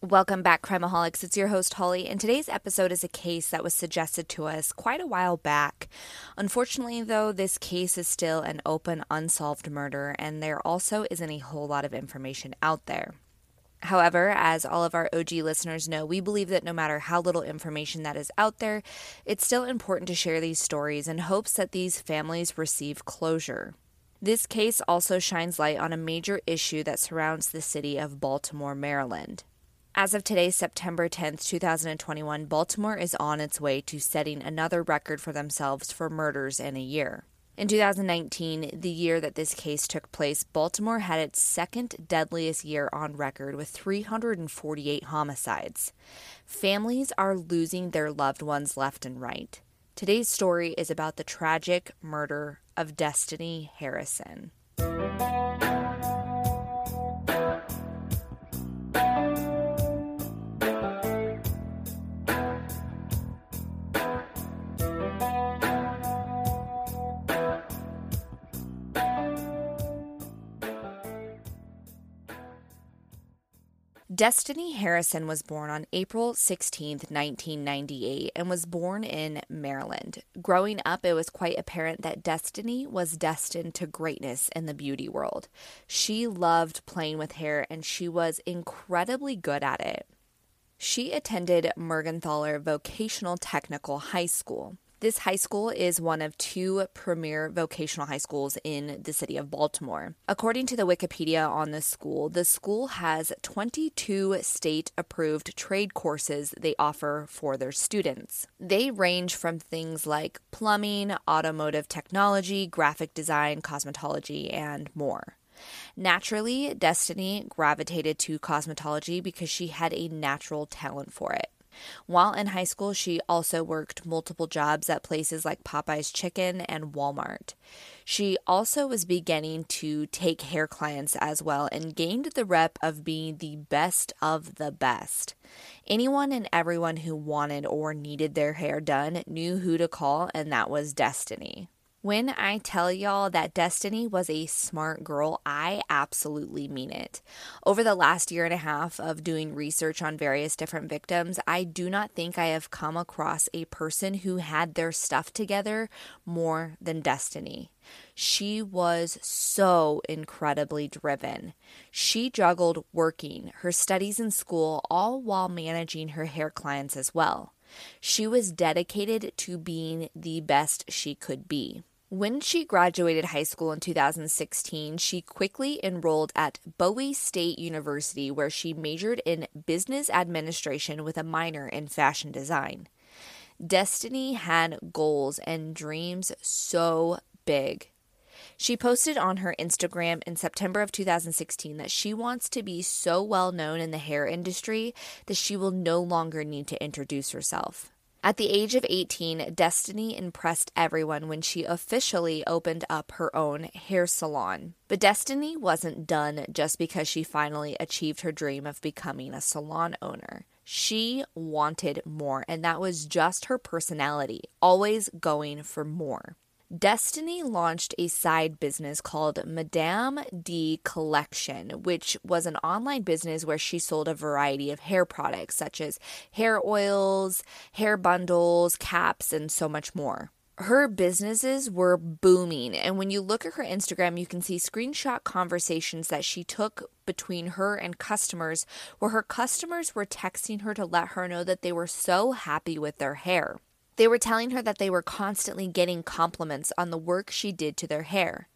Welcome back, Crimeaholics. It's your host, Holly, and today's episode is a case that was suggested to us quite a while back. Unfortunately, though, this case is still an open, unsolved murder, and there also isn't a whole lot of information out there. However, as all of our OG listeners know, we believe that no matter how little information that is out there, it's still important to share these stories in hopes that these families receive closure. This case also shines light on a major issue that surrounds the city of Baltimore, Maryland. As of today, September 10th, 2021, Baltimore is on its way to setting another record for themselves for murders in a year. In 2019, the year that this case took place, Baltimore had its second deadliest year on record with 348 homicides. Families are losing their loved ones left and right. Today's story is about the tragic murder of Destiny Harrison. Destiny Harrison was born on April 16, 1998, and was born in Maryland. Growing up, it was quite apparent that Destiny was destined to greatness in the beauty world. She loved playing with hair and she was incredibly good at it. She attended Mergenthaler Vocational Technical High School. This high school is one of two premier vocational high schools in the city of Baltimore. According to the Wikipedia on the school, the school has 22 state approved trade courses they offer for their students. They range from things like plumbing, automotive technology, graphic design, cosmetology, and more. Naturally, Destiny gravitated to cosmetology because she had a natural talent for it. While in high school, she also worked multiple jobs at places like Popeye's Chicken and Walmart. She also was beginning to take hair clients as well and gained the rep of being the best of the best. Anyone and everyone who wanted or needed their hair done knew who to call, and that was Destiny. When I tell y'all that Destiny was a smart girl, I absolutely mean it. Over the last year and a half of doing research on various different victims, I do not think I have come across a person who had their stuff together more than Destiny. She was so incredibly driven. She juggled working, her studies in school, all while managing her hair clients as well. She was dedicated to being the best she could be. When she graduated high school in 2016, she quickly enrolled at Bowie State University, where she majored in business administration with a minor in fashion design. Destiny had goals and dreams so big. She posted on her Instagram in September of 2016 that she wants to be so well known in the hair industry that she will no longer need to introduce herself. At the age of 18, Destiny impressed everyone when she officially opened up her own hair salon. But Destiny wasn't done just because she finally achieved her dream of becoming a salon owner. She wanted more, and that was just her personality, always going for more. Destiny launched a side business called Madame D Collection, which was an online business where she sold a variety of hair products such as hair oils, hair bundles, caps, and so much more her businesses were booming. And when you look at her Instagram, you can see screenshot conversations that she took between her and customers, where her customers were texting her to let her know that they were so happy with their hair. They were telling her that they were constantly getting compliments on the work she did to their hair.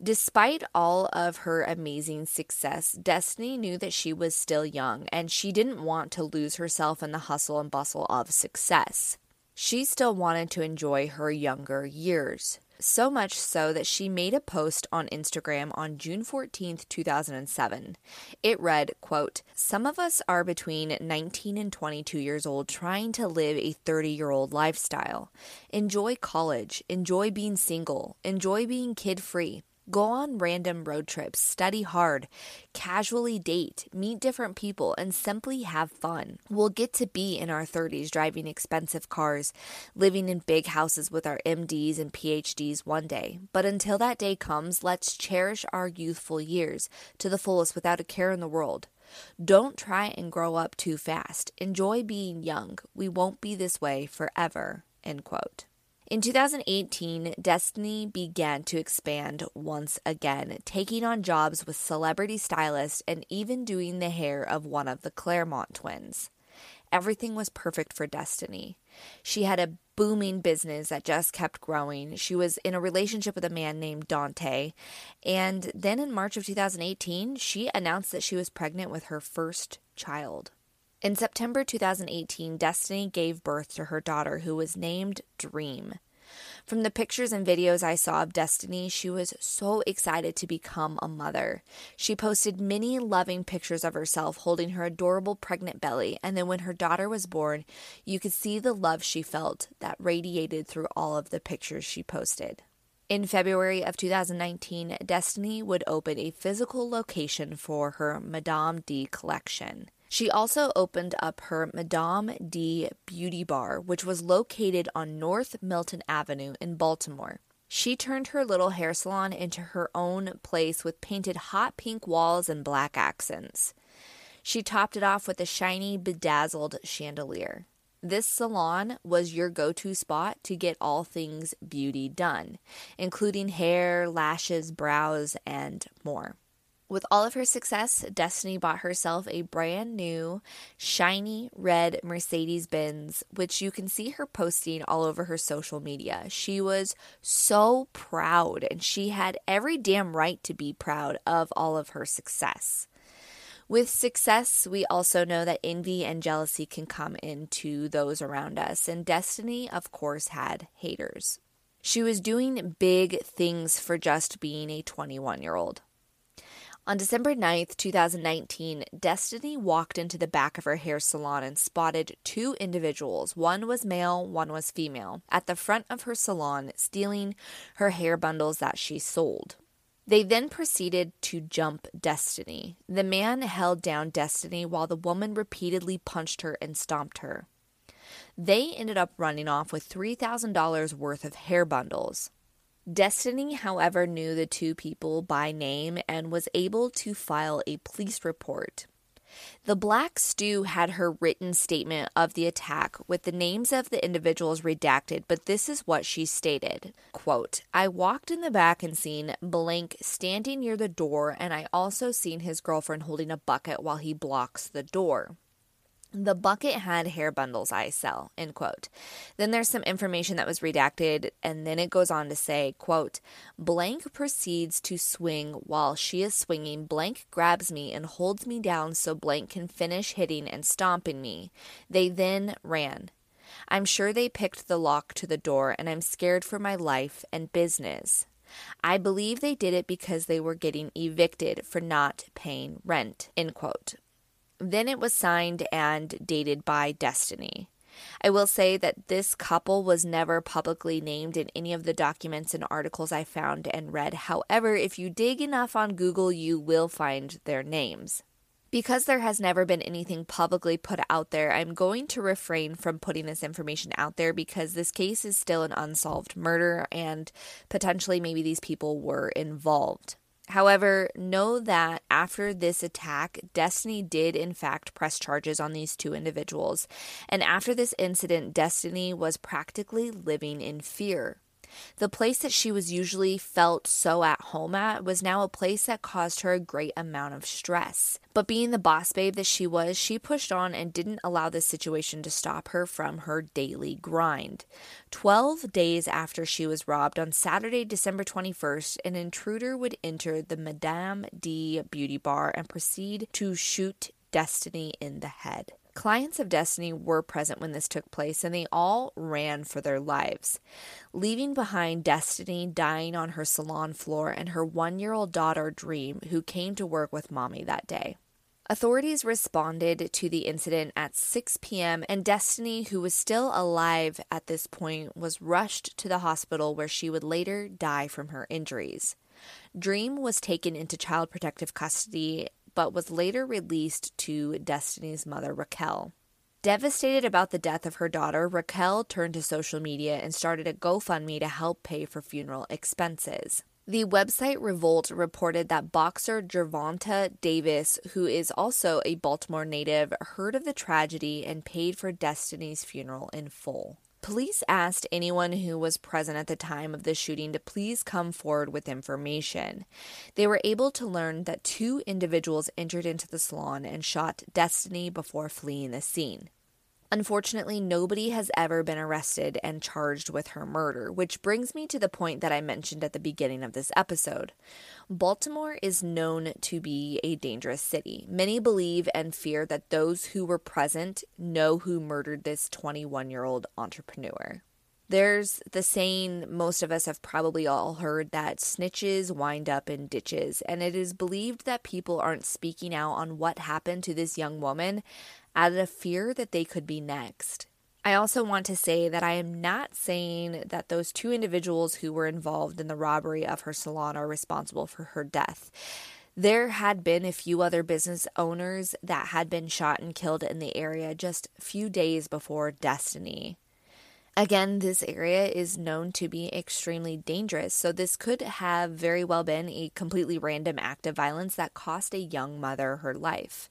Despite all of her amazing success, Destiny knew that she was still young and she didn't want to lose herself in the hustle and bustle of success. She still wanted to enjoy her younger years. So much so that she made a post on Instagram on June 14th, 2007. It read, quote, Some of us are between 19 and 22 years old trying to live a 30 year old lifestyle. Enjoy college, enjoy being single, enjoy being kid free. Go on random road trips, study hard, casually date, meet different people, and simply have fun. We'll get to be in our 30s driving expensive cars, living in big houses with our MDs and PhDs one day. But until that day comes, let's cherish our youthful years to the fullest without a care in the world. Don't try and grow up too fast. Enjoy being young. We won't be this way forever. End quote. In 2018, Destiny began to expand once again, taking on jobs with celebrity stylists and even doing the hair of one of the Clermont twins. Everything was perfect for Destiny. She had a booming business that just kept growing. She was in a relationship with a man named Dante. And then in March of 2018, she announced that she was pregnant with her first child. In September 2018, Destiny gave birth to her daughter, who was named Dream. From the pictures and videos I saw of Destiny, she was so excited to become a mother. She posted many loving pictures of herself holding her adorable pregnant belly, and then when her daughter was born, you could see the love she felt that radiated through all of the pictures she posted. In February of 2019, Destiny would open a physical location for her Madame D collection. She also opened up her Madame D Beauty Bar, which was located on North Milton Avenue in Baltimore. She turned her little hair salon into her own place with painted hot pink walls and black accents. She topped it off with a shiny, bedazzled chandelier. This salon was your go to spot to get all things beauty done, including hair, lashes, brows, and more. With all of her success, Destiny bought herself a brand new, shiny red Mercedes Benz, which you can see her posting all over her social media. She was so proud, and she had every damn right to be proud of all of her success. With success, we also know that envy and jealousy can come into those around us, and Destiny, of course, had haters. She was doing big things for just being a 21 year old. On December 9th, 2019, Destiny walked into the back of her hair salon and spotted two individuals. One was male, one was female, at the front of her salon, stealing her hair bundles that she sold. They then proceeded to jump Destiny. The man held down Destiny while the woman repeatedly punched her and stomped her. They ended up running off with $3,000 worth of hair bundles. Destiny, however, knew the two people by name and was able to file a police report. The Black Stew had her written statement of the attack with the names of the individuals redacted, but this is what she stated. Quote, I walked in the back and seen blank standing near the door, and I also seen his girlfriend holding a bucket while he blocks the door. The bucket had hair bundles I sell, end quote. Then there's some information that was redacted, and then it goes on to say, quote, blank proceeds to swing while she is swinging. Blank grabs me and holds me down so blank can finish hitting and stomping me. They then ran. I'm sure they picked the lock to the door, and I'm scared for my life and business. I believe they did it because they were getting evicted for not paying rent, end quote. Then it was signed and dated by Destiny. I will say that this couple was never publicly named in any of the documents and articles I found and read. However, if you dig enough on Google, you will find their names. Because there has never been anything publicly put out there, I'm going to refrain from putting this information out there because this case is still an unsolved murder and potentially maybe these people were involved. However, know that after this attack, Destiny did in fact press charges on these two individuals. And after this incident, Destiny was practically living in fear. The place that she was usually felt so at home at was now a place that caused her a great amount of stress. But being the boss babe that she was, she pushed on and didn't allow this situation to stop her from her daily grind. 12 days after she was robbed, on Saturday, December 21st, an intruder would enter the Madame D beauty bar and proceed to shoot Destiny in the head. Clients of Destiny were present when this took place and they all ran for their lives, leaving behind Destiny dying on her salon floor and her one year old daughter, Dream, who came to work with mommy that day. Authorities responded to the incident at 6 p.m., and Destiny, who was still alive at this point, was rushed to the hospital where she would later die from her injuries. Dream was taken into child protective custody but was later released to Destiny's mother, Raquel. Devastated about the death of her daughter, Raquel turned to social media and started a GoFundMe to help pay for funeral expenses. The website Revolt reported that boxer Gervonta Davis, who is also a Baltimore native, heard of the tragedy and paid for Destiny's funeral in full. Police asked anyone who was present at the time of the shooting to please come forward with information. They were able to learn that two individuals entered into the salon and shot Destiny before fleeing the scene. Unfortunately, nobody has ever been arrested and charged with her murder, which brings me to the point that I mentioned at the beginning of this episode. Baltimore is known to be a dangerous city. Many believe and fear that those who were present know who murdered this 21 year old entrepreneur. There's the saying most of us have probably all heard that snitches wind up in ditches, and it is believed that people aren't speaking out on what happened to this young woman out of fear that they could be next. I also want to say that I am not saying that those two individuals who were involved in the robbery of her salon are responsible for her death. There had been a few other business owners that had been shot and killed in the area just a few days before Destiny. Again, this area is known to be extremely dangerous, so this could have very well been a completely random act of violence that cost a young mother her life.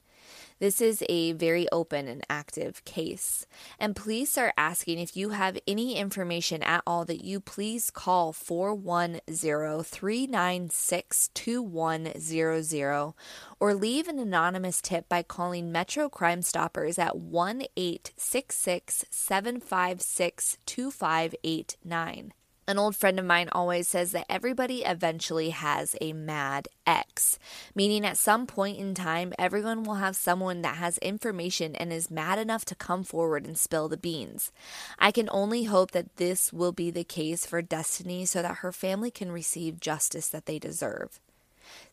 This is a very open and active case. And police are asking if you have any information at all that you please call 410 396 2100 or leave an anonymous tip by calling Metro Crime Stoppers at 1 866 756 2589. An old friend of mine always says that everybody eventually has a mad ex, meaning at some point in time, everyone will have someone that has information and is mad enough to come forward and spill the beans. I can only hope that this will be the case for Destiny so that her family can receive justice that they deserve.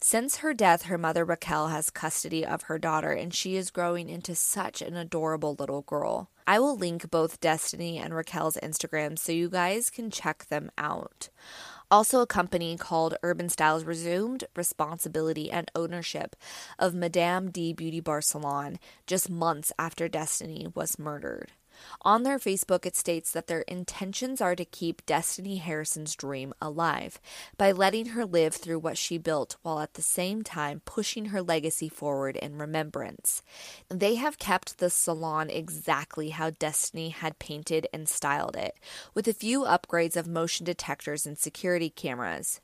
Since her death, her mother Raquel has custody of her daughter, and she is growing into such an adorable little girl. I will link both Destiny and Raquel's Instagram so you guys can check them out. Also, a company called Urban Styles resumed responsibility and ownership of Madame D Beauty Bar Salon just months after Destiny was murdered. On their Facebook, it states that their intentions are to keep Destiny Harrison's dream alive by letting her live through what she built while at the same time pushing her legacy forward in remembrance. They have kept the salon exactly how Destiny had painted and styled it, with a few upgrades of motion detectors and security cameras.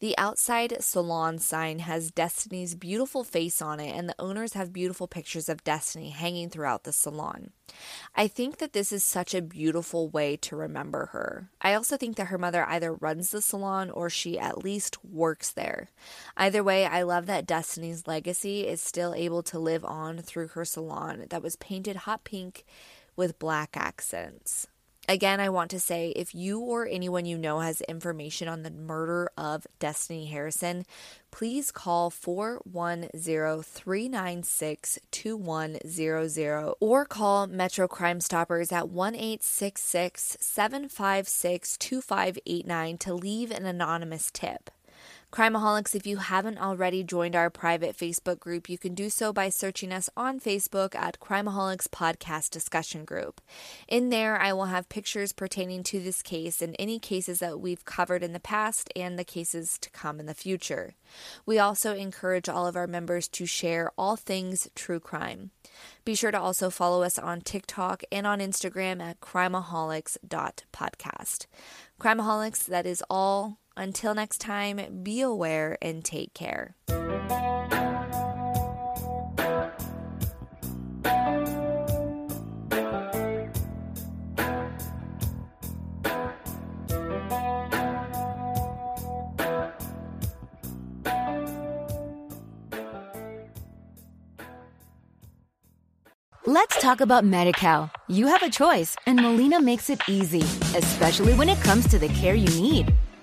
The outside salon sign has Destiny's beautiful face on it, and the owners have beautiful pictures of Destiny hanging throughout the salon. I think that this is such a beautiful way to remember her. I also think that her mother either runs the salon or she at least works there. Either way, I love that Destiny's legacy is still able to live on through her salon that was painted hot pink with black accents. Again, I want to say if you or anyone you know has information on the murder of Destiny Harrison, please call 410 396 2100 or call Metro Crime Stoppers at 1 756 2589 to leave an anonymous tip. Crimeaholics, if you haven't already joined our private Facebook group, you can do so by searching us on Facebook at Crimeaholics Podcast Discussion Group. In there, I will have pictures pertaining to this case and any cases that we've covered in the past and the cases to come in the future. We also encourage all of our members to share all things true crime. Be sure to also follow us on TikTok and on Instagram at crimeaholics.podcast. Crimeaholics, that is all until next time, be aware and take care. Let's talk about MediCal. You have a choice, and Molina makes it easy, especially when it comes to the care you need.